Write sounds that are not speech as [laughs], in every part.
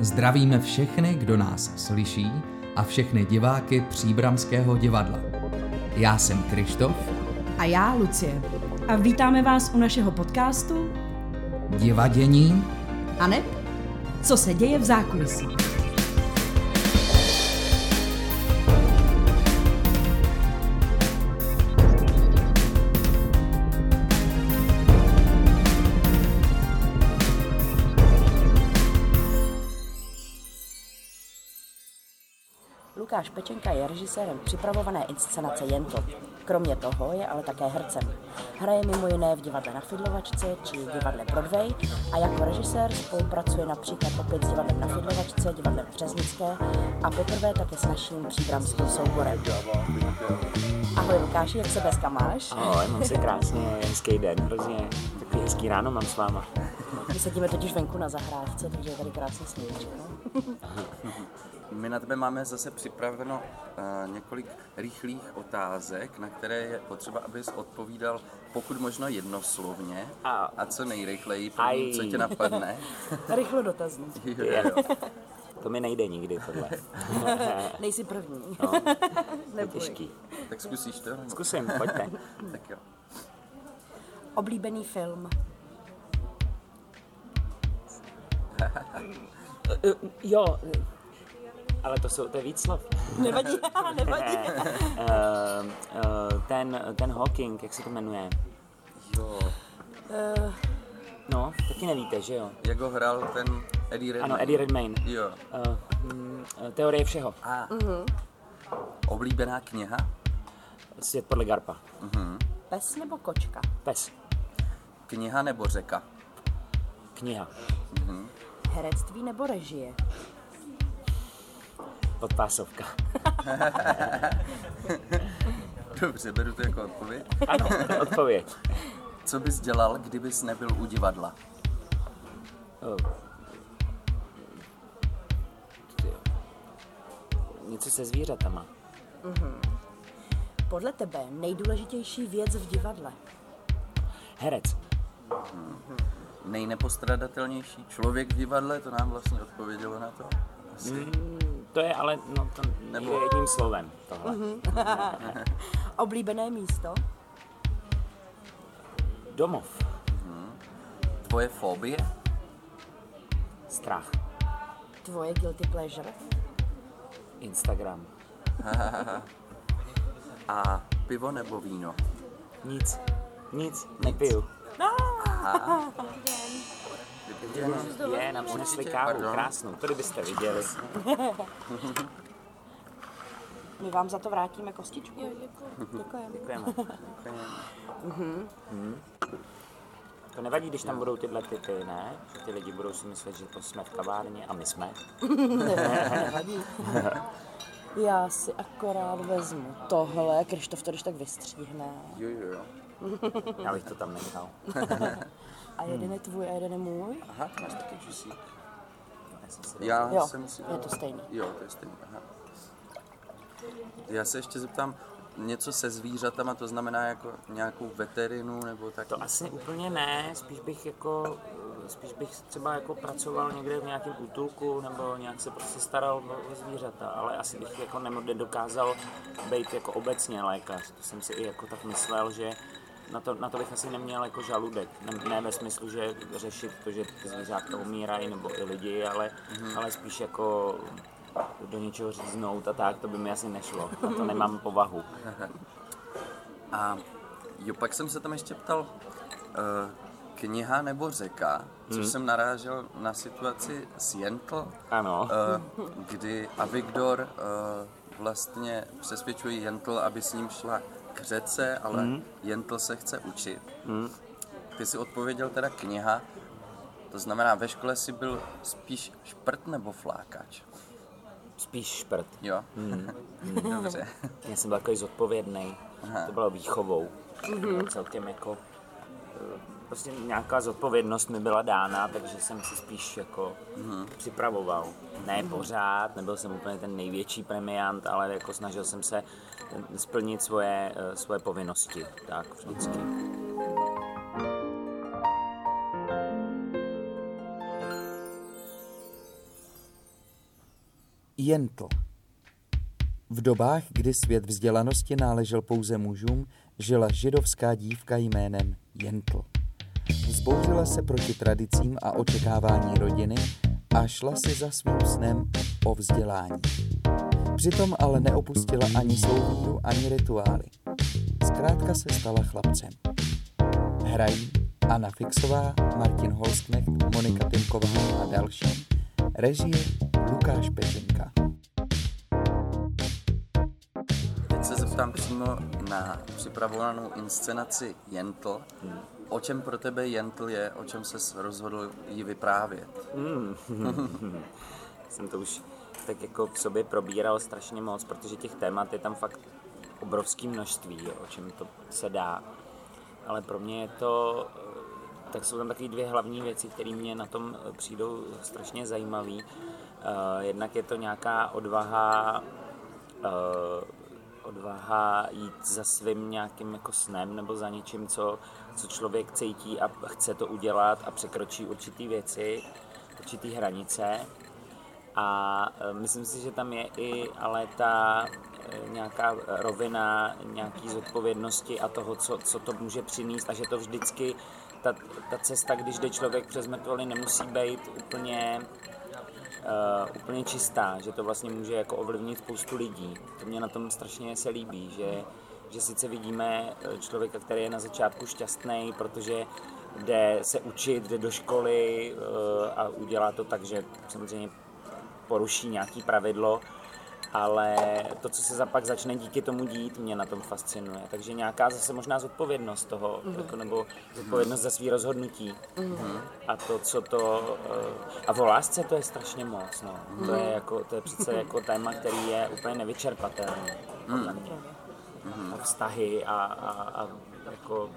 Zdravíme všechny, kdo nás slyší a všechny diváky Příbramského divadla. Já jsem Krištof. A já Lucie. A vítáme vás u našeho podcastu Divadění a ne, co se děje v zákulisí. Pečenka je režisérem připravované inscenace Jentl. Kromě toho je ale také hercem. Hraje mimo jiné v divadle na Fidlovačce či divadle Broadway a jako režisér spolupracuje například opět s divadlem na Fidlovačce, divadlem Březnické a poprvé také s naším příbramským souborem. Ahoj Lukáši, jak se dneska máš? Ahoj, mám se krásně, hezký den, hrozně takový hezký ráno mám s váma. My sedíme totiž venku na zahrádce, takže je tady krásný sluníčko. [laughs] My na tebe máme zase připraveno uh, několik rychlých otázek, na které je potřeba, abys odpovídal pokud možno jednoslovně A- a co nejrychleji, první, co tě napadne. [laughs] Rychlo dotazník. Jo, jo. To mi nejde nikdy tohle. [laughs] Nejsi první. No, to je [laughs] těžký. tak zkusíš to? nebo- Zkusím, pojďte. Tak jo. Oblíbený film. Jo, ale to jsou, to je víc slov. [laughs] Nevadí, [laughs] nevadí. Eh, eh, ten, ten Hawking, jak se to jmenuje? jo. Eh, No, taky nevíte, že jo? Jak ho hrál ten Eddie Redmayne? Ano, Eddie Redmayne. Jo. Eh, hm, eh, teorie všeho. A oblíbená kniha? Svět podle Garpa. Pes nebo kočka? Pes. Kniha nebo řeka? Kniha. Herectví nebo režie? Podpásovka. [laughs] Dobře, beru to jako odpověď. Ano, odpověď. Co bys dělal, kdybys nebyl u divadla? Oh. Něco se zvířatama. Podle tebe nejdůležitější věc v divadle? Herec. Nejnepostradatelnější člověk v divadle, to nám vlastně odpovědělo na to. Asi. Mm, to je ale, no to Nebo- je jedním slovem tohle. [laughs] Oblíbené místo? Domov. Tvoje fobie? Strach. Tvoje guilty pleasure? Instagram. [laughs] A pivo nebo víno? Nic. Nic. Nepiju. [laughs] Je, nám přinesli kávu, krásnou, to kdybyste viděli. [laughs] My vám za to vrátíme kostičku. Děkujeme. Děkujeme. Mhm. To nevadí, když tam budou tyhle typy, ne? Že ty lidi budou si myslet, že to jsme v kavárně a my jsme. Nevadí. Já si akorát vezmu tohle, Krištof to když tak vystříhne. Jo, jo, jo. Já bych to tam nechal. [laughs] A jeden je tvůj a jeden je můj? Aha, ty máš taky džusík. Já jsem si Já Jo, jsem si... je to stejný. Jo, to je stejný, aha. Já se ještě zeptám, něco se zvířatama, to znamená jako nějakou veterinu nebo tak? To asi úplně ne, spíš bych jako, spíš bych třeba jako pracoval někde v nějakém útulku nebo nějak se prostě staral o, zvířata, ale asi bych jako nedokázal být jako obecně lékař. To jsem si i jako tak myslel, že na to, na to bych asi neměl jako žaludek. Ne, ne ve smyslu, že řešit to, že ty zvířátka umírají nebo i lidi, ale, ale spíš jako do něčeho říznout a tak, to by mi asi nešlo. Na to nemám [laughs] povahu. A jo, pak jsem se tam ještě ptal, uh, kniha nebo řeka, což Hmm. jsem narážel na situaci s Jentl, Ano. uh, kdy Avigdor uh, vlastně přesvědčuje Jentl, aby s ním šla k řece, ale Hmm. Jentl se chce učit. Ty si odpověděl teda kniha, to znamená, ve škole si byl spíš šprt nebo flákač? Spíš šprt. Jo? [laughs] Dobře. Já jsem byl takový zodpovědný. To bylo výchovou. Bylo celkem jako... Prostě nějaká zodpovědnost mi byla dána, takže jsem si spíš jako připravoval. Ne pořád, nebyl jsem úplně ten největší premiant, ale jako snažil jsem se splnit svoje, eh, svoje povinnosti. Tak vždycky. Jentl. V dobách, kdy svět vzdělanosti náležel pouze mužům, žila židovská dívka jménem Jentl. Vzbouřila se proti tradicím a očekávání rodiny a šla si za svým snem o vzdělání. Přitom ale neopustila ani svou víru, ani rituály. Zkrátka se stala chlapcem. Hrají Anna Fixová, Martin Holsknecht, Monika Timková a další. Režie Lukáš Pečenka. Zeptám přímo na připravovanou inscenaci Jentl. O čem pro tebe Jentl je, o čem se rozhodl ji vyprávět? [laughs] jsem to už tak jako v sobě probíral strašně moc, protože těch témat je tam fakt obrovské množství, jo, o čem to se dá. Ale pro mě je to, eh, tak jsou tam takové dvě hlavní věci, které mě na tom eh, přijdou strašně zajímavé. Uh, jednak je to nějaká odvaha, odvaha jít za svým nějakým jako snem nebo za něčím, co, co člověk cítí a chce to udělat a překročí určitý věci, určitý hranice. A myslím si, že tam je i ale ta nějaká rovina nějaký zodpovědnosti a toho, co, co to může přinést a že to vždycky, ta, ta cesta, když jde člověk přes mrtvoly, nemusí být úplně Uh, úplně čistá, že to vlastně může jako ovlivnit spoustu lidí. To mě na tom strašně se líbí, že, že sice vidíme člověka, který je na začátku šťastný, protože jde se učit, jde do školy uh, a udělá to tak, že samozřejmě poruší nějaký pravidlo, ale to, co se za pak začne díky tomu dít, mě na tom fascinuje. Takže nějaká zase možná zodpovědnost toho, mm-hmm. jako, nebo zodpovědnost za svý rozhodnutí. Mm-hmm. A to, co to... Eh, a v lásce to je strašně moc, no. Mm-hmm. To, je jako, to je přece jako téma, který je úplně nevyčerpatelný. Mm-hmm. A vztahy a, a, a jako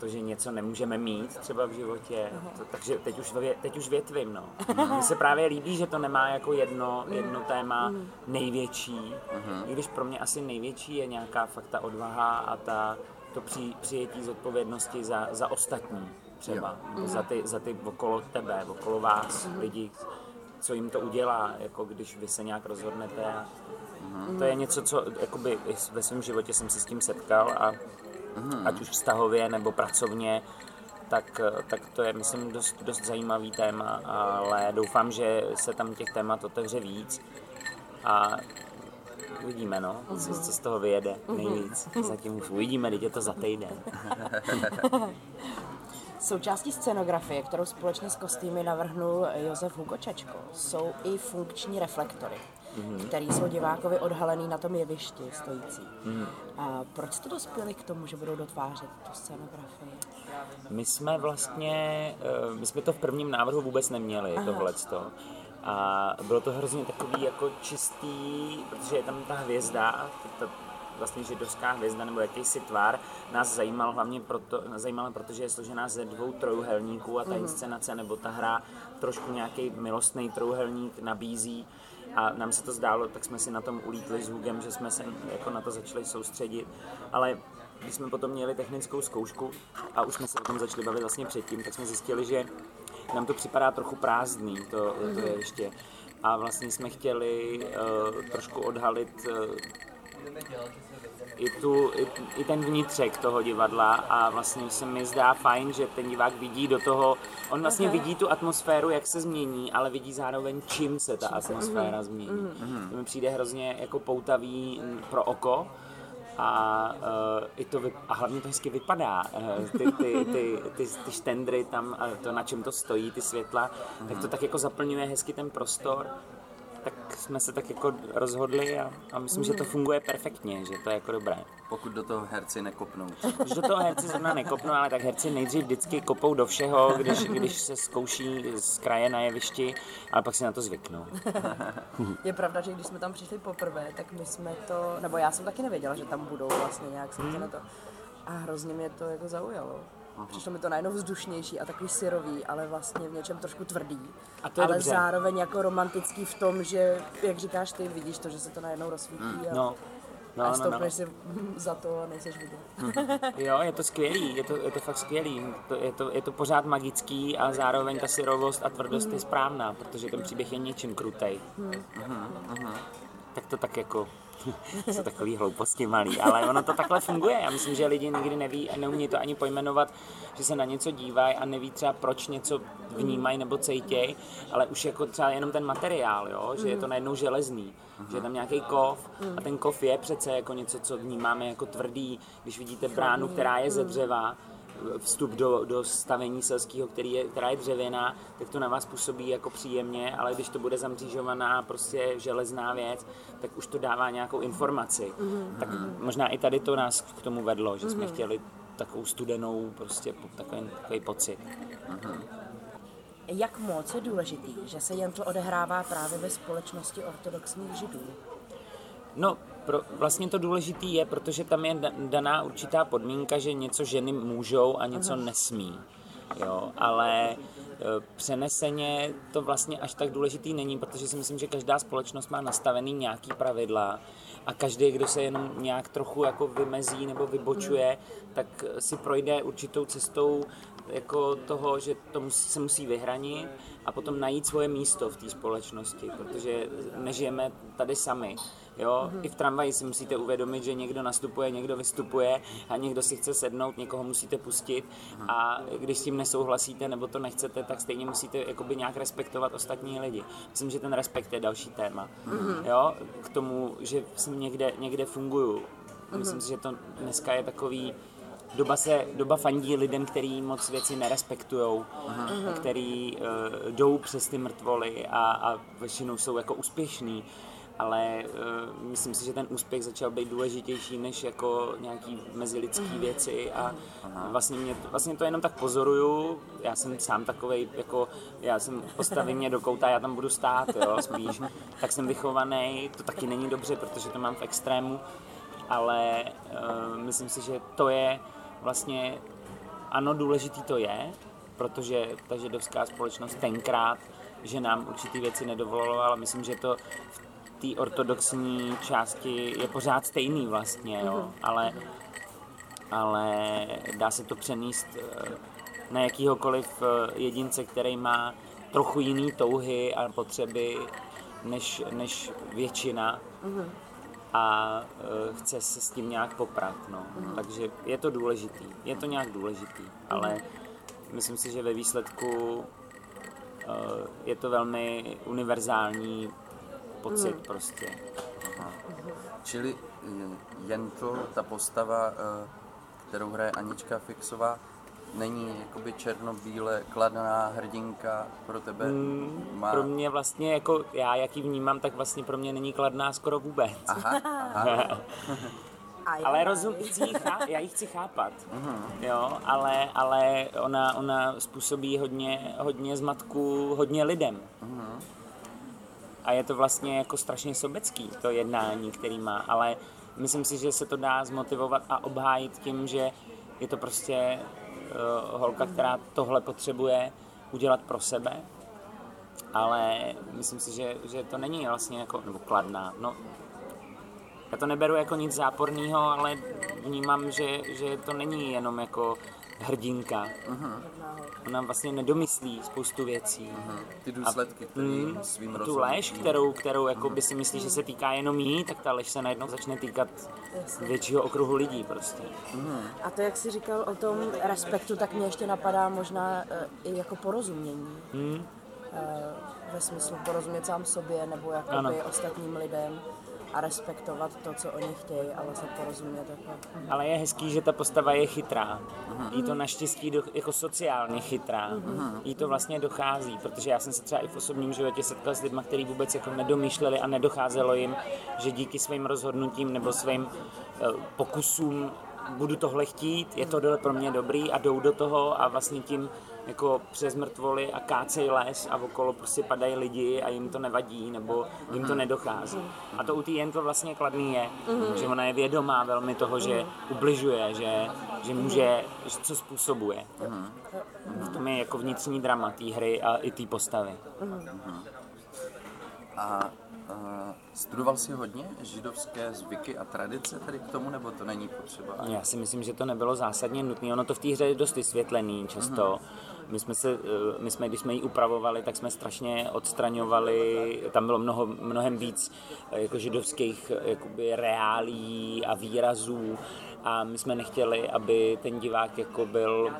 to, že něco nemůžeme mít třeba v životě, to, takže teď už, vě, teď už větvím, no. Mně se právě líbí, že to nemá jako jedno, jedno téma největší, i když pro mě asi největší je nějaká fakt ta odvaha a ta, to při, přijetí zodpovědnosti za, za ostatní třeba, za ty, za ty okolo tebe, okolo vás, lidi, co jim to udělá, jako když vy se nějak rozhodnete a to je něco, co jakoby ve svém životě jsem se s tím setkal a mm. ať už vztahově nebo pracovně, tak, tak to je, myslím, dost, dost zajímavý téma, ale doufám, že se tam těch témat otevře víc a uvidíme, no, co, co z toho vyjede nejvíc. Zatím už uvidíme, teď je to za týden. [laughs] Součástí scenografie, kterou společně s kostýmy navrhnul Josef Hugočečko, jsou i funkční reflektory mm-hmm. který jsou divákovi odhalený na tom jevišti stojící. Mm-hmm. A proč jste dospěli k tomu, že budou dotvářet tu scenografii? My jsme vlastně, eh, my jsme to v prvním návrhu vůbec neměli, tohleto. A bylo to hrozně takový jako čistý, protože je tam ta hvězda, ta, vlastně židovská hvězda nebo jakýsi tvar, nás zajímal hlavně proto, zajímalo, protože je složená ze dvou trojuhelníků a ta mm. inscenace nebo ta hra trošku nějaký milostný trojuhelník nabízí a nám se to zdálo, tak jsme si na tom ulítli s Hugem, že jsme se jako na to začali soustředit, ale když jsme potom měli technickou zkoušku a už jsme se o tom začali bavit vlastně předtím, tak jsme zjistili, že nám to připadá trochu prázdný, to, to je ještě. A vlastně jsme chtěli uh, trošku odhalit uh, i, tu, i, i ten vnitřek toho divadla a vlastně se mi zdá fajn, že ten divák vidí do toho, on vlastně vidí tu atmosféru, jak se změní, ale vidí zároveň, čím se ta atmosféra změní. Mm-hmm. To mi přijde hrozně jako poutavý pro oko, a, uh, i to vy, a hlavně to hezky vypadá. Uh, ty, ty, ty, ty, ty štendry tam, uh, to na čem to stojí, ty světla, mm-hmm. tak to tak jako zaplňuje hezky ten prostor tak jsme se tak jako rozhodli a, a myslím, že to funguje perfektně, že to je jako dobré. Pokud do toho herci nekopnou. Když do toho herci zrovna nekopnou, ale tak herci nejdřív vždycky kopou do všeho, když, když se zkouší z kraje na jevišti, ale pak si na to zvyknou. Je pravda, že když jsme tam přišli poprvé, tak my jsme to, nebo já jsem taky nevěděla, že tam budou vlastně nějak se na to. A hrozně mě to jako zaujalo. Aha. Přišlo mi to najednou vzdušnější a takový syrový, ale vlastně v něčem trošku tvrdý. A to je ale dobře. zároveň jako romantický v tom, že, jak říkáš ty, vidíš to, že se to najednou rozsvítí. Hmm. A... No, No, a no, stoupneš no. si [laughs] za to a nejseš vidět. Jo, je to skvělý, je to, je to fakt skvělý. To, je, to, je to pořád magický a zároveň ta syrovost a tvrdost je správná, protože ten příběh je něčím krutej. Tak to tak jako [laughs] jsou takový hlouposti malý, ale ono to takhle funguje. Já myslím, že lidi nikdy neví a neumí to ani pojmenovat, že se na něco dívají a neví třeba proč něco vnímají nebo cejtějí, ale už jako třeba jenom ten materiál, jo? že je to najednou železný, že je tam nějaký kov a ten kov je přece jako něco, co vnímáme jako tvrdý, když vidíte bránu, která je ze dřeva, vstup do, do stavení selského, který je, která je dřevěná, tak to na vás působí jako příjemně, ale když to bude zamřížovaná prostě železná věc, tak už to dává nějakou informaci. Tak možná i tady to nás k tomu vedlo, že jsme chtěli takovou studenou, prostě takový, takový pocit. Jak moc je důležitý, že se jen to odehrává právě ve společnosti ortodoxních židů? No, pro, vlastně to důležitý je, protože tam je da- daná určitá podmínka, že něco ženy můžou a něco nesmí. Jo, ale e, přeneseně to vlastně až tak důležitý není, protože si myslím, že každá společnost má nastavený nějaký pravidla a každý, kdo se jenom nějak trochu jako vymezí nebo vybočuje, tak si projde určitou cestou jako toho, že to musí, se musí vyhranit a potom najít svoje místo v té společnosti, protože nežijeme tady sami. Jo? I v tramvaji si musíte uvědomit, že někdo nastupuje, někdo vystupuje a někdo si chce sednout, někoho musíte pustit a když s tím nesouhlasíte nebo to nechcete, tak stejně musíte jakoby nějak respektovat ostatní lidi. Myslím, že ten respekt je další téma. Jo? K tomu, že jsem někde, někde funguju. Myslím si, že to dneska je takový doba se, doba fandí lidem, který moc věci nerespektujou, který uh, jdou přes ty mrtvoly a, a většinou jsou jako úspěšní, ale uh, myslím si, že ten úspěch začal být důležitější než jako nějaký mezilidský věci a vlastně, mě, vlastně to jenom tak pozoruju, já jsem sám takovej, jako já jsem postaví mě do kouta, já tam budu stát, jo, spíš, tak jsem vychovaný, to taky není dobře, protože to mám v extrému, ale uh, myslím si, že to je vlastně, ano, důležitý to je, protože ta židovská společnost tenkrát, že nám určitý věci nedovolovala, ale myslím, že to v té ortodoxní části je pořád stejný vlastně, jo, ale, ale dá se to přenést eh, na jakýhokoliv eh, jedince, který má trochu jiný touhy a potřeby než, než většina. A e, chce se s tím nějak poprat. No. Takže je to důležitý, je to nějak důležitý, ale myslím si, že ve výsledku je to velmi univerzální pocit prostě. Čili eh, Jentl, ta postava, eh, kterou hraje Anička Fixová, není jakoby černobíle kladná hrdinka pro tebe? Má... Pro mě vlastně, jako já, jak ji vnímám, tak vlastně pro mě není kladná skoro vůbec. Aha, aha. [laughs] Ale rozum, chci jí chá, já ji chci chápat, jo, ale, ale ona, ona způsobí hodně, hodně zmatku hodně lidem. A je to vlastně jako strašně sobecký, to jednání, který má, ale myslím si, že se to dá zmotivovat a obhájit tím, že je to prostě uh, holka, která tohle potřebuje udělat pro sebe, ale myslím si, že, že to není vlastně jako, nebo kladná, no. Já to neberu jako nic záporného, ale vnímám, že, že to není jenom jako hrdinka. Ona vlastně nedomyslí spoustu věcí. Ty důsledky, které Mm, svým tu rozhodnutím- lež, kterou, kterou jako by si myslí, že se týká jenom jí, tak ta lež se najednou začne týkat většího okruhu lidí prostě. A to, jak jsi říkal o tom respektu, tak mě ještě napadá možná eh, i jako porozumění. Hmm. Eh, Ve smyslu porozumět sám sobě nebo jakoby Ano. ostatním lidem a respektovat to, co oni chtějí, ale se porozumět jako... Ale je hezký, že ta postava je chytrá. Jí to naštěstí do, jako sociálně chytrá. Jí to vlastně dochází, protože já jsem se třeba i v osobním životě setkal s lidmi, kteří vůbec jako nedomýšleli a nedocházelo jim, že díky svým rozhodnutím nebo svým eh, pokusům budu tohle chtít, je to pro mě dobrý a jdou do toho a vlastně tím jako přes mrtvoly a kácej les a okolo prostě padají lidi a jim to nevadí nebo jim to nedochází. A to u té Jentl vlastně kladný je, že ona je vědomá velmi toho, že ubližuje, že, že může, že co způsobuje. V tom je jako vnitřní drama té hry a i té postavy. A uh, studoval jsi hodně židovské zvyky a tradice tady k tomu, nebo to není potřeba? Já si myslím, že to nebylo zásadně nutné. Ono to v té hře je dost vysvětlený často. Mm-hmm. My jsme, se, eh, my jsme, když jsme ji upravovali, tak jsme strašně odstraňovali, tam bylo mnoho, mnohem víc eh, jako židovských jakoby, reálí a výrazů a my jsme nechtěli, aby ten divák jako byl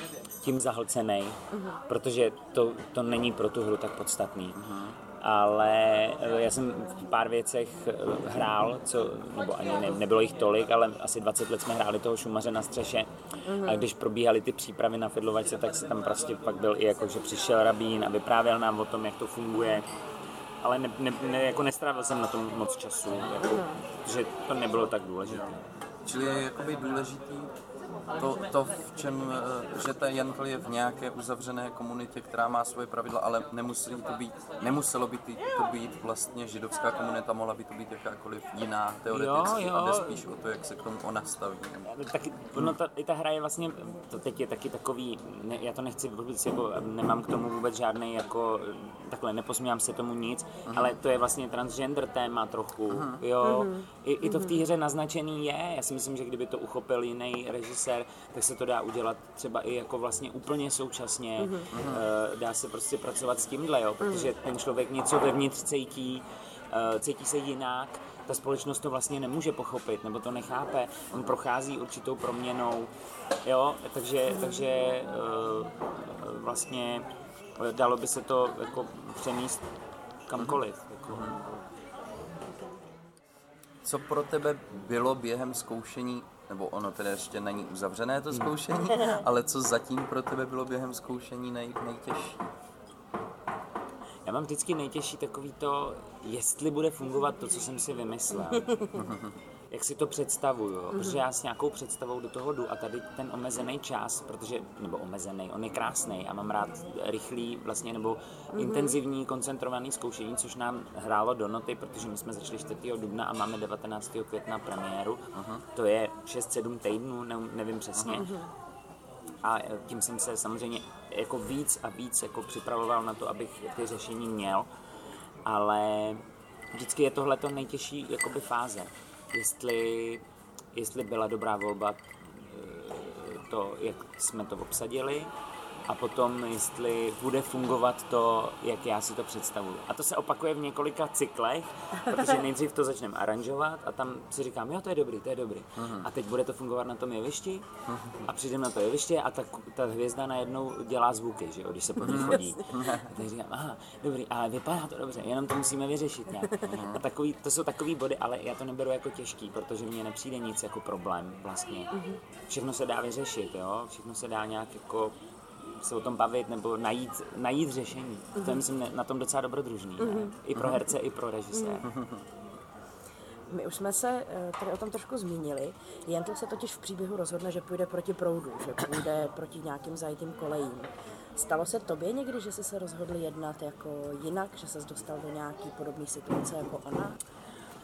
tím zahlcený, mm-hmm. protože to, to není pro tu hru tak podstatný. Mm-hmm ale eh, já jsem v pár věcech eh, hrál, co, nebo ani ne, nebylo jich tolik, ale asi 20 let jsme hráli toho šumaře na střeše mm-hmm. a když probíhaly ty přípravy na fidlovačce, tak se tam prostě pak byl i jako, že přišel rabín a vyprávěl nám o tom, jak to funguje ale ne, ne, ne, jako nestrávil jsem na tom moc času, jako, že to nebylo tak důležité. Čili je jakoby důležitý to, to v čem, eh, že ta Jankl je v nějaké uzavřené komunitě, která má svoje pravidla, ale nemusí to být, nemuselo by to být vlastně židovská komunita, mohla by to být jakákoliv jiná teoreticky, jo, jo. jde spíš o to, jak se k tomu ona staví. Tak, no, ta, i ta hra je vlastně, to teď je taky takový, ne, já to nechci vůbec, jako, nemám k tomu vůbec žádný, jako, takhle, neposmívám se tomu nic, uh-huh. ale to je vlastně transgender téma trochu, uh-huh. jo, uh-huh. I, i to v té hře naznačený je, já si myslím, že kdyby to uchopil jiný režisér, režisér, tak se to dá udělat třeba i jako vlastně úplně současně. Mm-hmm. Dá se prostě pracovat s tímhle, jo, protože ten člověk něco vevnitř cítí, eh, cítí se jinak, ta společnost to vlastně nemůže pochopit, nebo to nechápe. On prochází určitou proměnou, jo, takže, takže eh, vlastně dalo by se to jako přemíst kamkoliv. Jako. Co pro tebe bylo během zkoušení nebo ono tedy ještě není uzavřené to zkoušení, [laughs] ale co zatím pro tebe bylo během zkoušení nej, nejtěžší? Já mám vždycky nejtěžší takový to, jestli bude fungovat to, co jsem si vymyslel. [laughs] jak si to představuju, mm-hmm. protože já s nějakou představou do toho jdu a tady ten omezený čas, protože, nebo omezený, on je krásný a mám rád rychlý vlastně, nebo mm-hmm. intenzivní, koncentrovaný zkoušení, což nám hrálo do noty, protože my jsme začali 4. dubna a máme 19. května premiéru, mm-hmm. to je 6-7 týdnů, ne, nevím přesně. Mm-hmm. A tím jsem se samozřejmě jako víc a víc jako připravoval na to, abych ty řešení měl, ale vždycky je tohle to nejtěžší jakoby fáze jestli, jestli byla dobrá volba eh, to, jak jsme to obsadili, a potom, jestli bude fungovat to, jak já si to představuju. A to se opakuje v několika cyklech, protože [laughs] nejdřív to začneme aranžovat a tam si říkám, jo, to je dobrý, to je dobrý. Uh-huh. A teď bude to fungovat na tom jevišti a přijdeme na to jeviště a ta, ta hvězda najednou dělá zvuky, že jo, když se po ní chodí. A teď říkám, aha, dobrý, ale vypadá to dobře, jenom to musíme vyřešit nějak. A takový, to jsou takový body, ale já to neberu jako těžký, protože mně nepřijde nic jako problém vlastně. Všechno se dá vyřešit, jo, všechno se dá nějak jako se o tom bavit nebo najít, najít řešení. Mm-hmm. To je, myslím, na tom docela dobrodružný. Mm-hmm. I pro herce, i pro režiséra. Mm-hmm. My už jsme se eh, tady o tom trošku zmínili. Jen to se totiž v příběhu rozhodne, že půjde proti proudu, že půjde proti nějakým zajitým kolejím. Stalo se tobě někdy, že jsi se rozhodl jednat jako jinak, že ses dostal do nějaký podobné situace jako ona?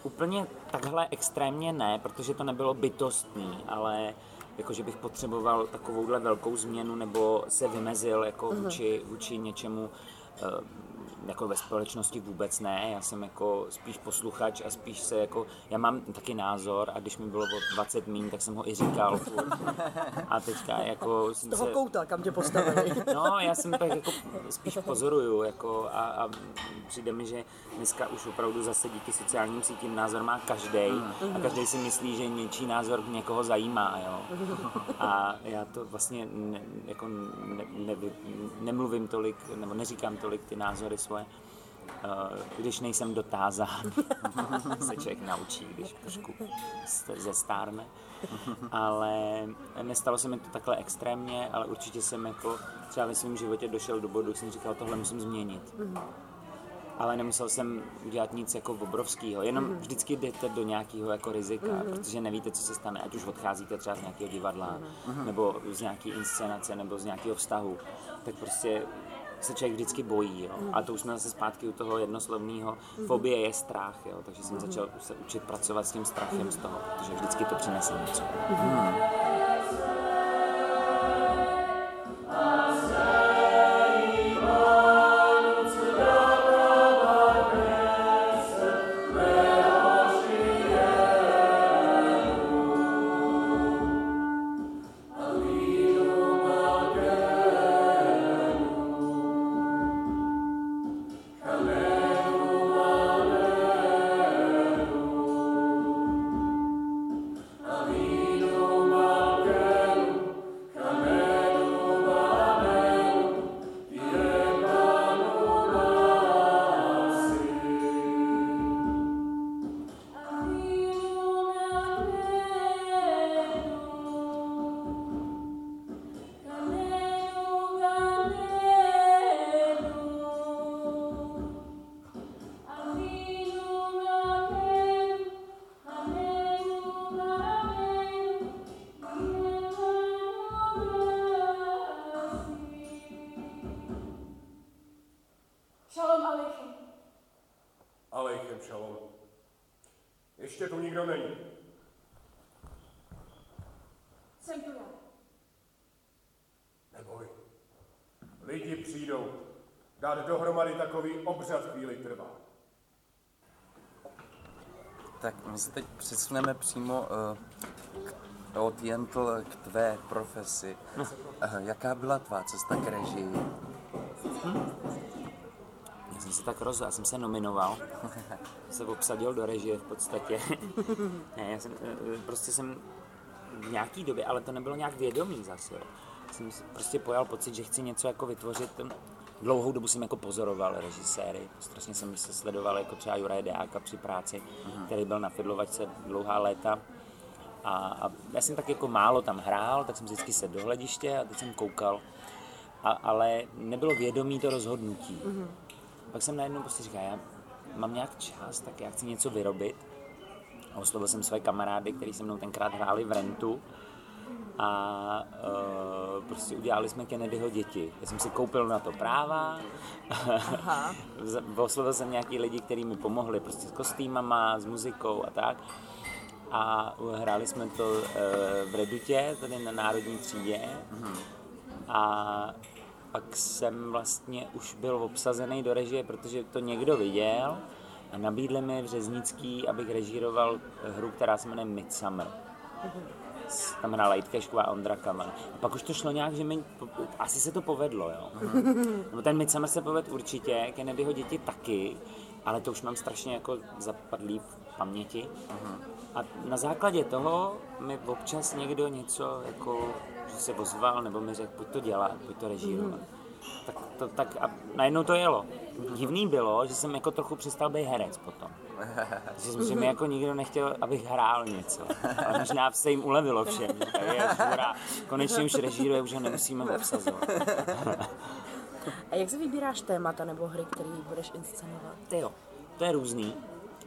Úplně takhle extrémně ne, protože to nebylo bytostný, ale jako že bych potřeboval takovouhle velkou změnu nebo se vymezil jako uh-huh. vůči, vůči něčemu, uh, jako ve společnosti vůbec ne, já jsem jako spíš posluchač a spíš se jako, já mám taky názor a když mi bylo o 20 mín, tak jsem ho i říkal. A teďka jako... Z toho se... kouta, kam tě postavili. No, já jsem tak jako spíš pozoruju jako a, a přijde mi, že dneska už opravdu zase díky sociálním sítím názor má každý a každý si myslí, že něčí názor někoho zajímá, jo. A já to vlastně ne, jako ne, ne, nemluvím tolik, nebo neříkám tolik ty názory svoje svoje. Eh, když nejsem dotázán, [laughs] se člověk naučí, když trošku zestárne. Ale nestalo se mi to takhle extrémně, ale určitě jsem jako třeba ve svém životě došel do bodu, jsem říkal, tohle musím změnit. Ale nemusel jsem udělat nic jako obrovského, jenom vždycky jdete do nějakého jako rizika, protože nevíte, co se stane, ať už odcházíte třeba z nějakého divadla, nebo z nějaké inscenace, nebo z nějakého vztahu, tak prostě se člověk vždycky bojí. Jo. A to už jsme zase zpátky u toho jednoslovného. Fobie je strach, jo. takže jsem začal se učit pracovat s tím strachem z toho, protože vždycky to přinese něco. Hmm. Takový obřad chvíli trvá. Tak my se teď přesuneme přímo uh, k, od Jentl k tvé profesi. Uh, jaká byla tvá cesta k režii? Já jsem se tak rozhodl, já jsem se nominoval, se obsadil do režie v podstatě. [laughs] ne, já jsem, eh, prostě jsem v nějaký době, ale to nebylo nějak vědomý zase, jo. Jsem si prostě pojal pocit, že chci něco jako vytvořit. Dlouhou dobu jsem jako pozoroval režiséry, strašně jsem se sledoval jako třeba Juraje Deáka při práci, který byl na Fidlovačce dlouhá léta. A, a já jsem tak jako málo tam hrál, tak jsem vždycky se do hlediště a teď jsem koukal. A, ale nebylo vědomí to rozhodnutí. Pak jsem najednou prostě říkal, já mám nějak čas, tak já chci něco vyrobit. A oslovil jsem své kamarády, kteří se mnou tenkrát hráli v rentu a uh, prostě udělali jsme Kennedyho děti. Já jsem si koupil na to práva, [laughs] oslovil jsem nějaký lidi, kteří mi pomohli prostě s kostýmama, s muzikou a tak. A hráli jsme to uh, v Redutě, tady na Národní třídě. A pak jsem vlastně už byl obsazený do režie, protože to někdo viděl a nabídli mi v Řeznický, abych režíroval hru, která se jmenuje Midsummer. Tam Jitka Šková a Ondra Kaman. A pak už to šlo nějak, že mi, asi se to povedlo, jo. Nebo ten Midsummer se povedl určitě, Kennedyho děti taky, ale to už mám strašně jako zapadlý v paměti. A na základě toho mi občas někdo něco jako, že se ozval, nebo mi řekl, pojď to dělat, pojď to režírovat. Tak, to, tak a najednou to jelo. Divný bylo, že jsem jako trochu přestal být herec potom. Že, že mi jako nikdo nechtěl, abych hrál něco. Ale možná se jim ulevilo všem. Je, hurá, konečně už režíruje, už ho nemusíme obsazovat. A jak se vybíráš témata nebo hry, které budeš inscenovat? Ty jo, to je různý.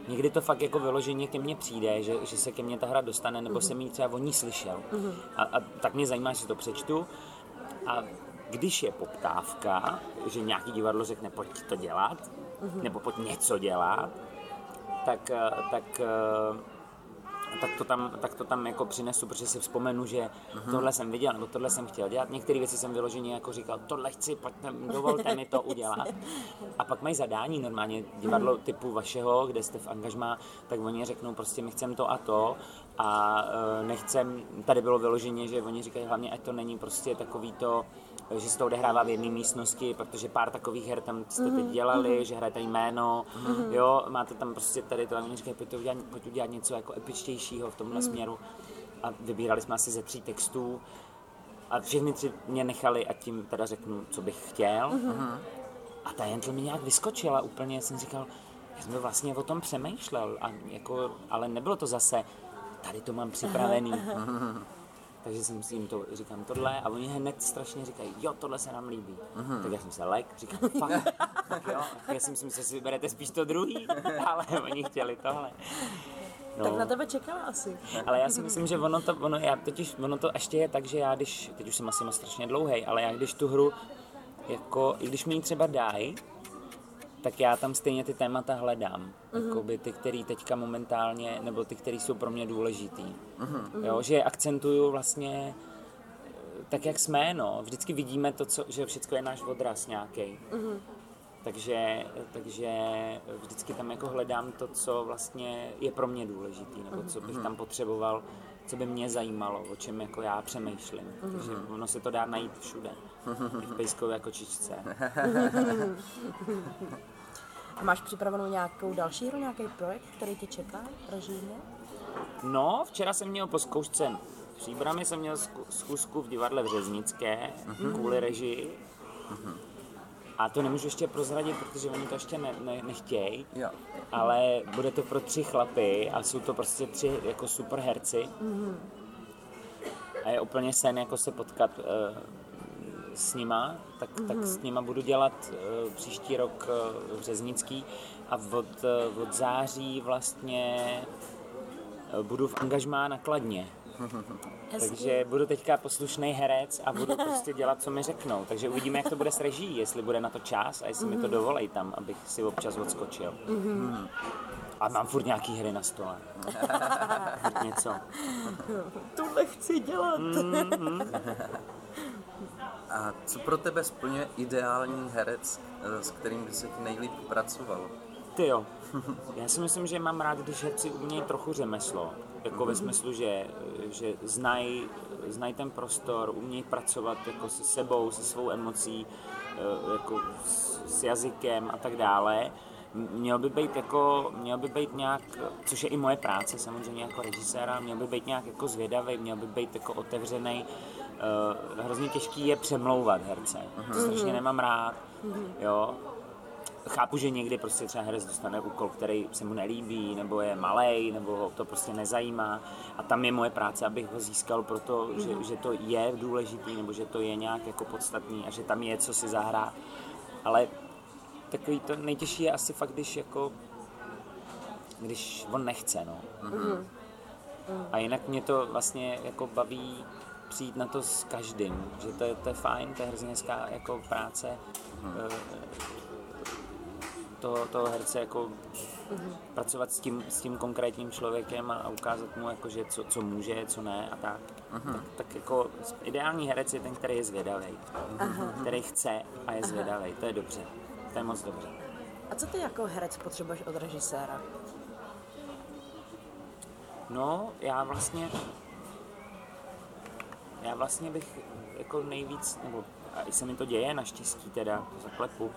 Někdy to fakt jako vyloženě ke mně přijde, že, že se ke mně ta hra dostane, nebo jsem jí třeba o ní slyšel. A, a tak mě zajímá, že si to přečtu. A když je poptávka, že nějaký divadlo řekne, pojď to dělat, nebo pojď něco dělat, tak, eh, tak, eh, tak, to tam, tak to tam jako přinesu, protože si vzpomenu, že tohle jsem viděl, nebo tohle jsem chtěl dělat. Některé věci jsem vyloženě jako říkal, tohle chci, pojďte, dovolte mi to udělat. A pak mají zadání normálně divadlo typu vašeho, kde jste v angažmá, tak oni řeknou prostě my chceme to a to a eh, nechcem, tady bylo vyloženě, že oni říkají hlavně, ať to není prostě takový to, že se to odehrává v jedné místnosti, protože pár takových her tam jste teď dělali, že hrajete jméno, jo, máte tam prostě tady to, a oni říkají, pojď, to udělat, pojď udělat něco jako epičtějšího v tomhle směru. A vybírali jsme asi ze tří textů. A všechny tři mě nechali, a tím teda řeknu, co bych chtěl. A ta Jentl mi nějak vyskočila úplně, jsem říkal, já jsem vlastně o tom přemýšlel, a jako, ale nebylo to zase, tady to mám připravený. [laughs] Takže jsem si jim to říkám tohle a oni hned strašně říkají, jo, tohle se nám líbí. Tak já jsem se lek, říkám, fakt, [laughs] tak jo. Já si myslím, že si vyberete spíš to druhý, [laughs] ale oni chtěli tohle. No, Tak na tebe čekala asi. ale já si myslím, že ono to, ono, já totiž, ono to ještě je tak, že já když, teď už jsem asi strašně dlouhý, ale já když tu hru, jako, i když mi ji třeba dají, tak já tam stejně ty témata hledám. Jakoby ty, který teďka momentálně, nebo ty, které jsou pro mě důležitý. Jo, že akcentuju vlastně eh, tak, jak jsme, no. Vždycky vidíme to, co, že všechno je náš odraz nějaký. Takže, takže vždycky tam jako hledám to, co vlastně je pro mě důležitý, nebo co bych tam potřeboval, co by mě zajímalo, o čem jako já přemýšlím. Takže ono se to dá najít všude. I v pejskové kočičce. [laughs] A máš připravenou nějakou další hru, nějaký projekt, který tě čeká režijně? No, včera jsem měl po zkoušce v Příbrami jsem měl zku- zkusku v divadle v Řeznické kvůli režii. A to nemůžu ještě prozradit, protože oni to ještě ne, ne, nechtějí. Jo. Ale bude to pro tři chlapy a jsou to prostě tři jako super herci. A je úplně sen jako se potkat uh, s nima, tak, tak s nima budu dělat uh, příští rok uh, v Řeznický a od, uh, od září vlastně uh, budu v angažmá na Kladně. [laughs] Takže budu teďka poslušný herec a budu [laughs] prostě dělat, co mi řeknou. Takže uvidíme, jak to bude s režií, jestli bude na to čas a jestli mi to dovolej tam, abych si občas odskočil. A mám furt nějaký hry na stole. [laughs] furt něco. Tohle chci dělat. A co pro tebe splňuje ideální herec, eh, s kterým by se ti nejlíp pracoval? Ty jo. Já si myslím, že mám rád, když herci umějí trochu řemeslo. Jako ve smyslu, že, že znají znaj ten prostor, umějí pracovat jako se sebou, se svou emocí, eh, jako s, s jazykem a tak dále. Měl by být jako, měl by být nějak, což je i moje práce samozřejmě jako režiséra, měl by být nějak jako zvědavý, měl by být jako otevřený. Uh, hrozně těžký je přemlouvat herce. To strašně nemám rád. Jo, chápu, že někdy prostě třeba herec dostane úkol, který se mu nelíbí, nebo je malý, nebo ho to prostě nezajímá. A tam je moje práce, abych ho získal, proto, že, že to je důležitý, nebo že to je nějak jako podstatný a že tam je co si zahrát. Ale takový to nejtěžší je asi fakt, když jako když on nechce, no. A jinak mě to vlastně jako baví přijít na to s každým, že to je, to je fajn, to je hrozně hezká jako práce eh, toho, toho herce jako pracovat s tím, s tím konkrétním člověkem a, a ukázat mu, jako, že co, co může, co ne a tak. tak. Tak jako ideální herec je ten, který je zvědavý, který chce a je zvědavý, to je dobře, to je moc dobře. A co ty jako herec potřebuješ od režiséra? No, já vlastně, já vlastně bych jako nejvíc, nebo a i se mi to děje, naštěstí teda, to zaklepu,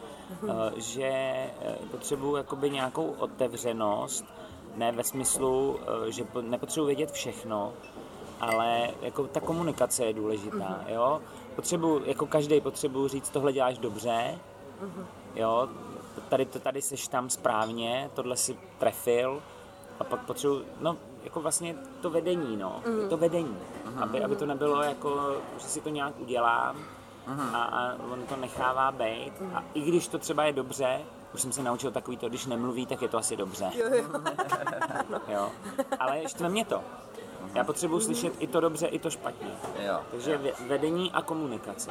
eh, že eh, potřebuji jakoby nějakou otevřenost, ne ve smyslu, eh, že po- nepotřebuji vědět všechno, ale jako ta komunikace je důležitá, jo. Potřebuji, jako každý potřebuji říct, tohle děláš dobře, jo, tady, to- tady seš tam správně, tohle si trefil, a pak potřebuji, no, jako vlastně to vedení, no, to vedení, aby, aby to nebylo jako, že si to nějak udělám a, a on to nechává být a i když to třeba je dobře, už jsem se naučil takový to, když nemluví, tak je to asi dobře. jo. [laughs] Ale štve mě to. Já potřebuji slyšet i to dobře, i to špatně. Jo. Takže ve- vedení a komunikace.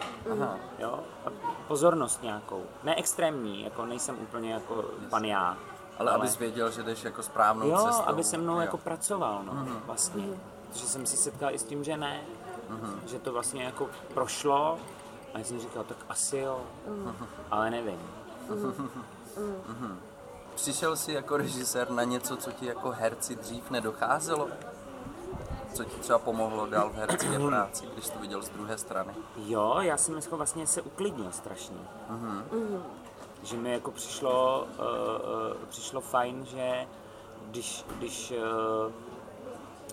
Jo? A pozornost nějakou. Ne extrémní, jako nejsem úplně jako pan já. Ale, abys věděl, že jdeš jako správnou Jo, cestou. aby se mnou Jo. jako pracoval, no, vlastně. Protože jsem se setkal i s tím, že ne. Že to vlastně jako prošlo a já jsem říkal, tak asi jo, ale nevím. Přišel jsi jako režisér na něco, co ti jako herci dřív nedocházelo? Co ti třeba pomohlo dál v herecké práci, když jsi to viděl z druhé strany? Jo, já jsem dneska vlastně se uklidnil strašně. Že mi jako přišlo, uh, uh, přišlo fajn, že když, když uh,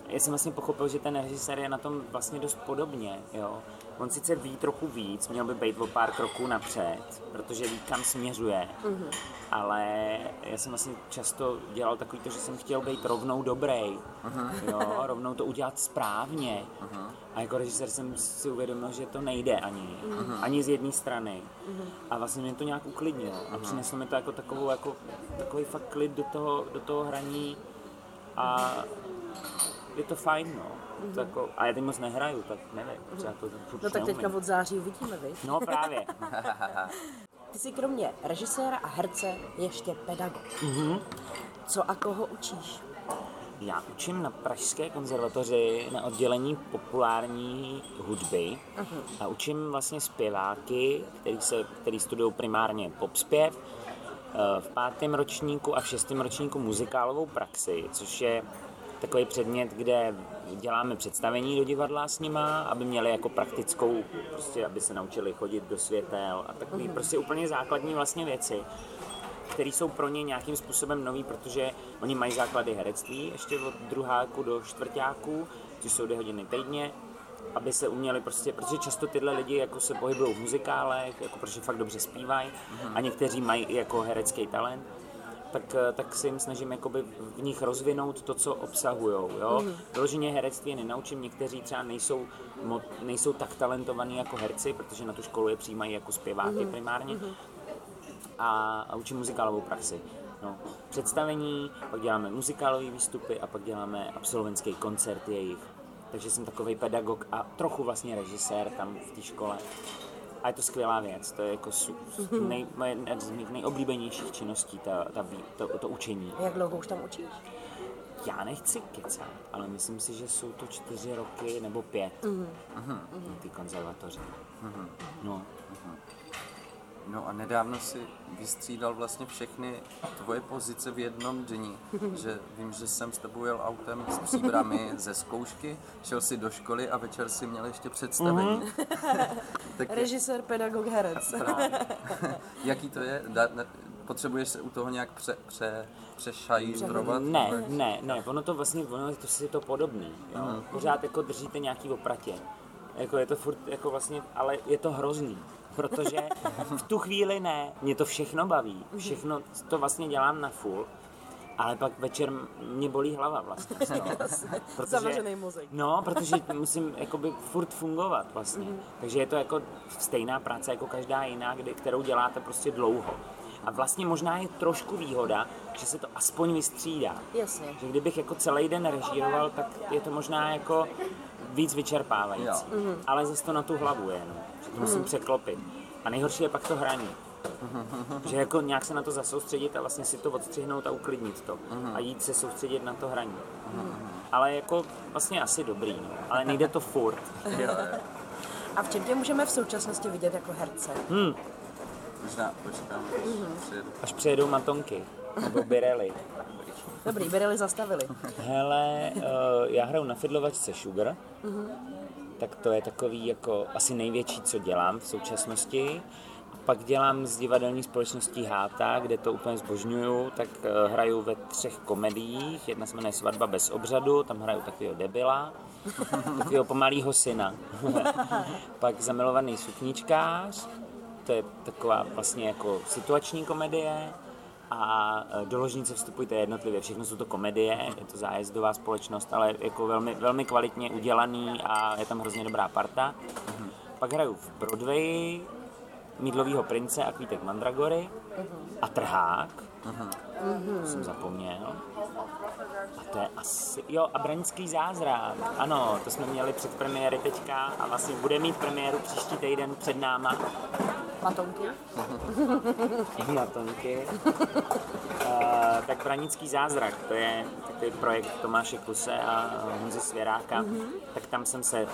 já jsem vlastně pochopil, že ten režisér je na tom vlastně dost podobně, jo. On sice ví trochu víc, měl by být o pár kroků napřed, protože ví, kam směřuje, ale já jsem vlastně často dělal takový to, že jsem chtěl být rovnou dobrý, jo, rovnou to udělat správně. A jako režisér jsem si uvědomil, že to nejde ani, ani z jedné strany. A vlastně mě to nějak uklidnilo a přineslo mi to jako takovou, jako, takový fakt klid do toho, do toho hraní. A je to fajn, no. To jako, a já teď moc nehraju, tak nevím, třeba to furt No tak neumím. teďka od září uvidíme, vy. No právě. [laughs] Ty jsi kromě režiséra a herce ještě pedagog. Co a koho učíš? Já učím na Pražské konzervatoři na oddělení populární hudby a učím vlastně zpěváky, který, se, který studují primárně popspěv, eh, v pátém ročníku a v šestém ročníku muzikálovou praxi, což je takový předmět, kde děláme představení do divadla s nima, aby měli jako praktickou, prostě aby se naučili chodit do světel a takový prostě úplně základní vlastně věci které jsou pro ně nějakým způsobem nový, protože oni mají základy herectví ještě od druháku do čtvrtáku, což jsou dvě hodiny týdně, aby se uměli prostě, protože často tyhle lidi jako se pohybují v muzikálech, jako protože fakt dobře zpívají a někteří mají i jako herecký talent, tak, eh, tak se jim snažím jakoby v nich rozvinout to, co obsahujou. Jo? Vyloženě herectví nenaučím, někteří třeba nejsou, nejsou tak talentovaní jako herci, protože na tu školu je přijímají jako zpěváky primárně, a, a učím muzikálovou praxi. No, představení, pak děláme muzikálové výstupy a pak děláme absolventský koncert jejich. Takže jsem takový pedagog a trochu vlastně režisér tam v té škole. A je to skvělá věc, to je jako su, nej, moje jedna z mých nejoblíbenějších činností, ta, ta, to, to učení. Jak dlouho už tam učíš? Já nechci kecat, ale myslím si, že jsou to čtyři roky nebo pět Mhm. na ty konzervatoře. No, No a nedávno si vystřídal vlastně všechny tvoje pozice v jednom dni, [laughs] že vím, že jsem s tebou jel autem s příbrami [laughs] ze zkoušky, šel si do školy a večer si měl ještě představení. [laughs] tak Režisér, pedagog, herec. Jaký to je? Da, ne, potřebuješ se u toho nějak pře, pře, přešajrovat? ne, ne, ne, ono to vlastně, ono je to si to podobný, jo. Pořád jako držíte nějaký opratě. Jako je to furt, jako vlastně, ale je to hrozný. Protože v tu chvíli ne, mě to všechno baví, všechno to vlastně dělám na full, ale pak večer mě bolí hlava vlastně. z toho. Zavařený mozek. No, protože musím jakoby furt fungovat vlastně. Takže je to jako stejná práce jako každá jiná, kdy, kterou děláte prostě dlouho. A vlastně možná je trošku výhoda, že se to aspoň vystřídá. Jasně. Že kdybych jako celý den režíroval, tak je to možná jako víc vyčerpávající. Jo. Ale zase to na tu hlavu je, no. Že to musím překlopit. A nejhorší je pak to hraní. že jako nějak se na to zasoustředit a vlastně si to odstřihnout a uklidnit to. A jít se soustředit na to hraní. Ale jako vlastně asi dobrý, no. Ale [laughs] nejde to furt. Jo, jo. A v čem tě můžeme v současnosti vidět jako herce? Možná počkám, až přijedu. Až přijedou matonky. Nebo birely. Dobrý, Birely zastavili. Hele, uh, já hraju na fidlovačce Sugar, tak to je takový jako asi největší, co dělám v současnosti. Pak dělám s divadelní společností Háta, kde to úplně zbožňuju, tak uh, hraju ve třech komediích. Jedna se jmenuje Svatba bez obřadu, tam hraju takového debila, takového pomalého syna. [laughs] pak Zamilovaný sukníčkář, to je taková vlastně jako situační komedie a e, do ložnice vstupujte jednotlivě. Všechno jsou to komedie, je to zájezdová společnost, ale jako velmi, velmi kvalitně udělaný a je tam hrozně dobrá parta. Pak hraju v Broadway, Mídlovýho prince a Kvítek Mandragory a Trhák. To jsem zapomněl. To je asi... Jo, a Branický zázrak. Ano, to jsme měli před premiéry teďka a vlastně bude mít premiéru příští týden před náma. Matonky? [laughs] Matonky. Uh, tak Branický zázrak, to je takový projekt Tomáše Kuse a Honzy Svěráka, tak tam jsem se eh,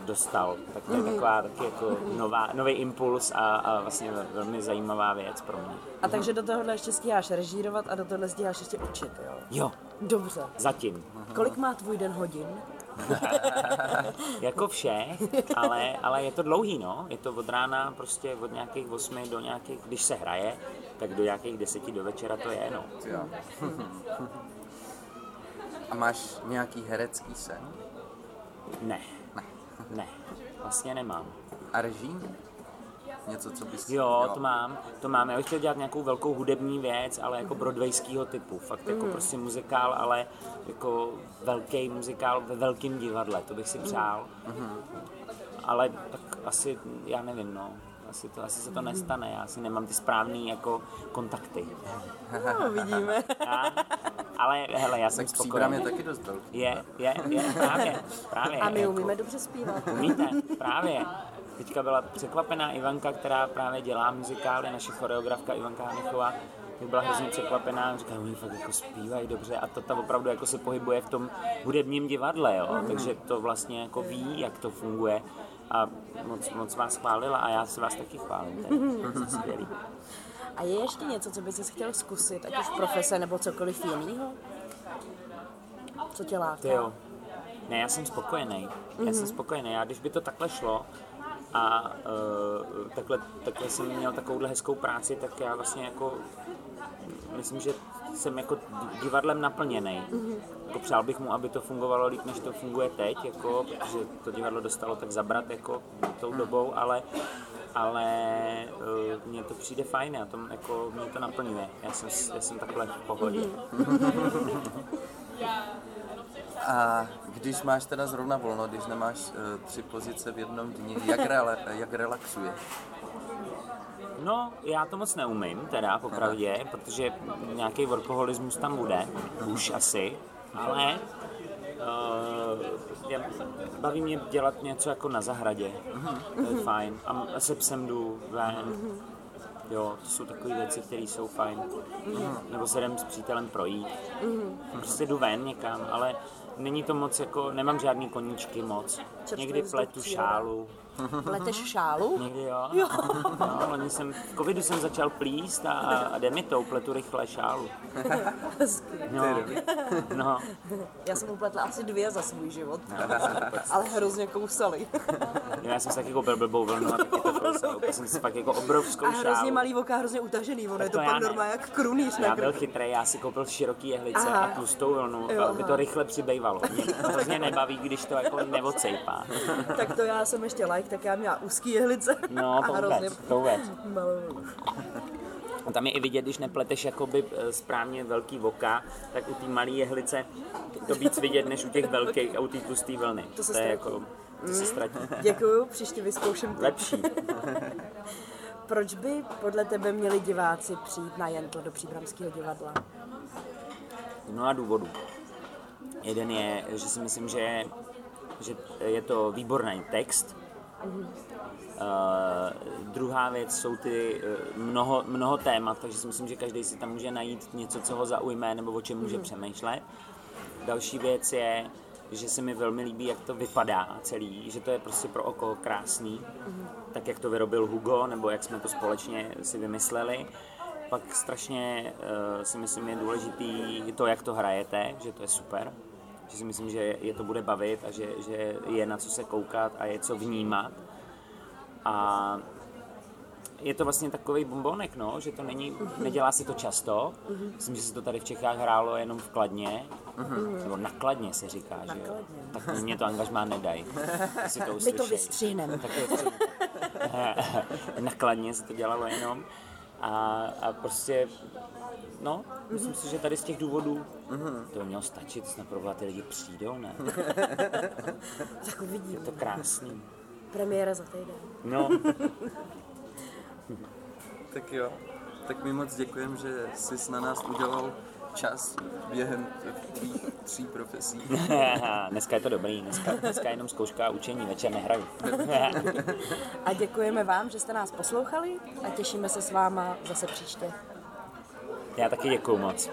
dostal. Tak to je taková taky jako nová, nový impuls a, a vlastně velmi zajímavá věc pro mě. A takže do tohohle ještě stíháš režírovat a do tohohle stíháš ještě učit, jo? Jo, Dobře. zatím. Kolik má tvůj den hodin? [laughs] Jako vše, ale, ale je to dlouhý, no. Je to od rána prostě od nějakých 8 do nějakých, když se hraje, tak do nějakých 10 do večera to je, no. Jo. A máš nějaký herecký sen? Ne. Ne. Vlastně nemám. A režim? Něco, co bys... Jo, to mám, to mám. Já bych chtěl dělat nějakou velkou hudební věc, ale jako broadwayského typu. Fakt jako prostě muzikál, ale jako velký muzikál ve velkém divadle, to bych si přál. Ale tak asi, já nevím, no. Asi, to, asi se to nestane, já asi nemám ty správný jako kontakty. No, vidíme. Já, ale hele, já jsem Tak příbram je spokojený. taky dost velký. Je, je, je, právě, právě. A my jako- umíme dobře zpívat. Umíte, právě. Teďka byla překvapená Ivanka, která právě dělá muzikály, naše choreografka Ivanka Hanichová, tak byla hrozně překvapená, říká, oni fakt jako zpívají dobře a to ta opravdu jako se pohybuje v tom hudebním divadle, jo? takže to vlastně jako ví, jak to funguje a moc, moc vás chválila a já si vás taky chválím, to je skvělý. A je ještě něco, co bys chtěl zkusit, ať už profese nebo cokoliv jiného? Co tě láká? Ty jo. Ne, já jsem spokojený. Já jsem spokojený. Já když by to takhle šlo a uh, takhle, takhle jsem měl takovouhle hezkou práci, tak já vlastně jako myslím, že jsem jako divadlem naplněný. Jako přál bych mu, aby to fungovalo líp, než to funguje teď, jako, protože to divadlo dostalo tak zabrat jako tou dobou, ale ale uh, mně to přijde fajn a to, jako, mě to naplňuje. Já jsem, já jsem takhle v pohodě. [laughs] A když máš teda zrovna volno, když nemáš uh, tři pozice v jednom dni, jak, rela, jak relaxuje? No, já to moc neumím, teda popravdě, protože nějaký workoholismus tam bude, už asi, ale Uh, já, baví mě dělat něco jako na zahradě. To je fajn. A se psem jdu ven. Jo, to jsou takové věci, které jsou fajn. Nebo se jdem s přítelem projít. Prostě jdu ven někam, ale není to moc jako, nemám žádný koníčky moc. Čerstvý Někdy pletu šálu. Pleteš šálu? Někdy jo. jo. No, loni jsem, v covidu jsem začal plíst a, a jde mi to, pletu rychle šálu. No, no, Já jsem upletla asi dvě za svůj život. Ale hrozně kousaly. já jsem si taky koupil blbou vlnu a taky to kousal. Jsem si fakt jako obrovskou A hrozně šálu. malý voka, hrozně utažený. Ono je to to já pak normálně jak krunýř na Já byl chytrý, já si koupil široký jehlice Aha. a tlustou vlnu, Jo, aby to rychle přibývalo. Mě to hrozně nebaví, když to jako neocejpá. Tak to já jsem ještě like, tak já měla úzký jehlice. [laughs] No, to a vůbec, to vůbec. malou. A tam je i vidět, když nepleteš jakoby eh, správně velký voka, tak u té malé jehlice to víc vidět, než u těch velkých a u té tlusté vlny. To se to je jako, to se ztratí. [laughs] Děkuju, příště vyzkouším to. Lepší. [laughs] Proč by podle tebe měli diváci přijít na Jentl do Příbramského divadla? Z mnoha důvodů. Jeden je, že si myslím, že, že je to výborný text. Uh, druhá věc jsou ty uh, mnoho, mnoho témat, takže si myslím, že každý si tam může najít něco, co ho zaujme nebo o čem může přemýšlet. Další věc je, že se mi velmi líbí, jak to vypadá celý, že to je prostě pro oko krásný, tak jak to vyrobil Hugo, nebo jak jsme to společně si vymysleli. Pak strašně uh, si myslím je důležitý to, jak to hrajete, že to je super, že si myslím, že je to bude bavit a že, že je na co se koukat a je co vnímat. A je to vlastně takový bombonek, no, že to není, nedělá se to často. Myslím, že se to tady v Čechách hrálo jenom v Kladně, nebo na Kladně se říká, že jo. Tak mě to angažmá nedají. Si to My to vystřihneme. Tak to [laughs] na Kladně se to dělalo jenom. A, a prostě, no, myslím si, že tady z těch důvodů to by mělo stačit, snad pro ty lidi přijdou, ne? [laughs] Tak uvidím. Je to krásný. Premiéra za týden. No, [laughs] Tak jo, tak my moc děkujeme, že jsi na nás udělal čas během tvých tří profesí. [laughs] dneska je to dobrý, dneska, dneska je jenom zkouška a učení, večer nehraju. A děkujeme vám, že jste nás poslouchali a těšíme se s váma zase příště. Já taky děkuju moc.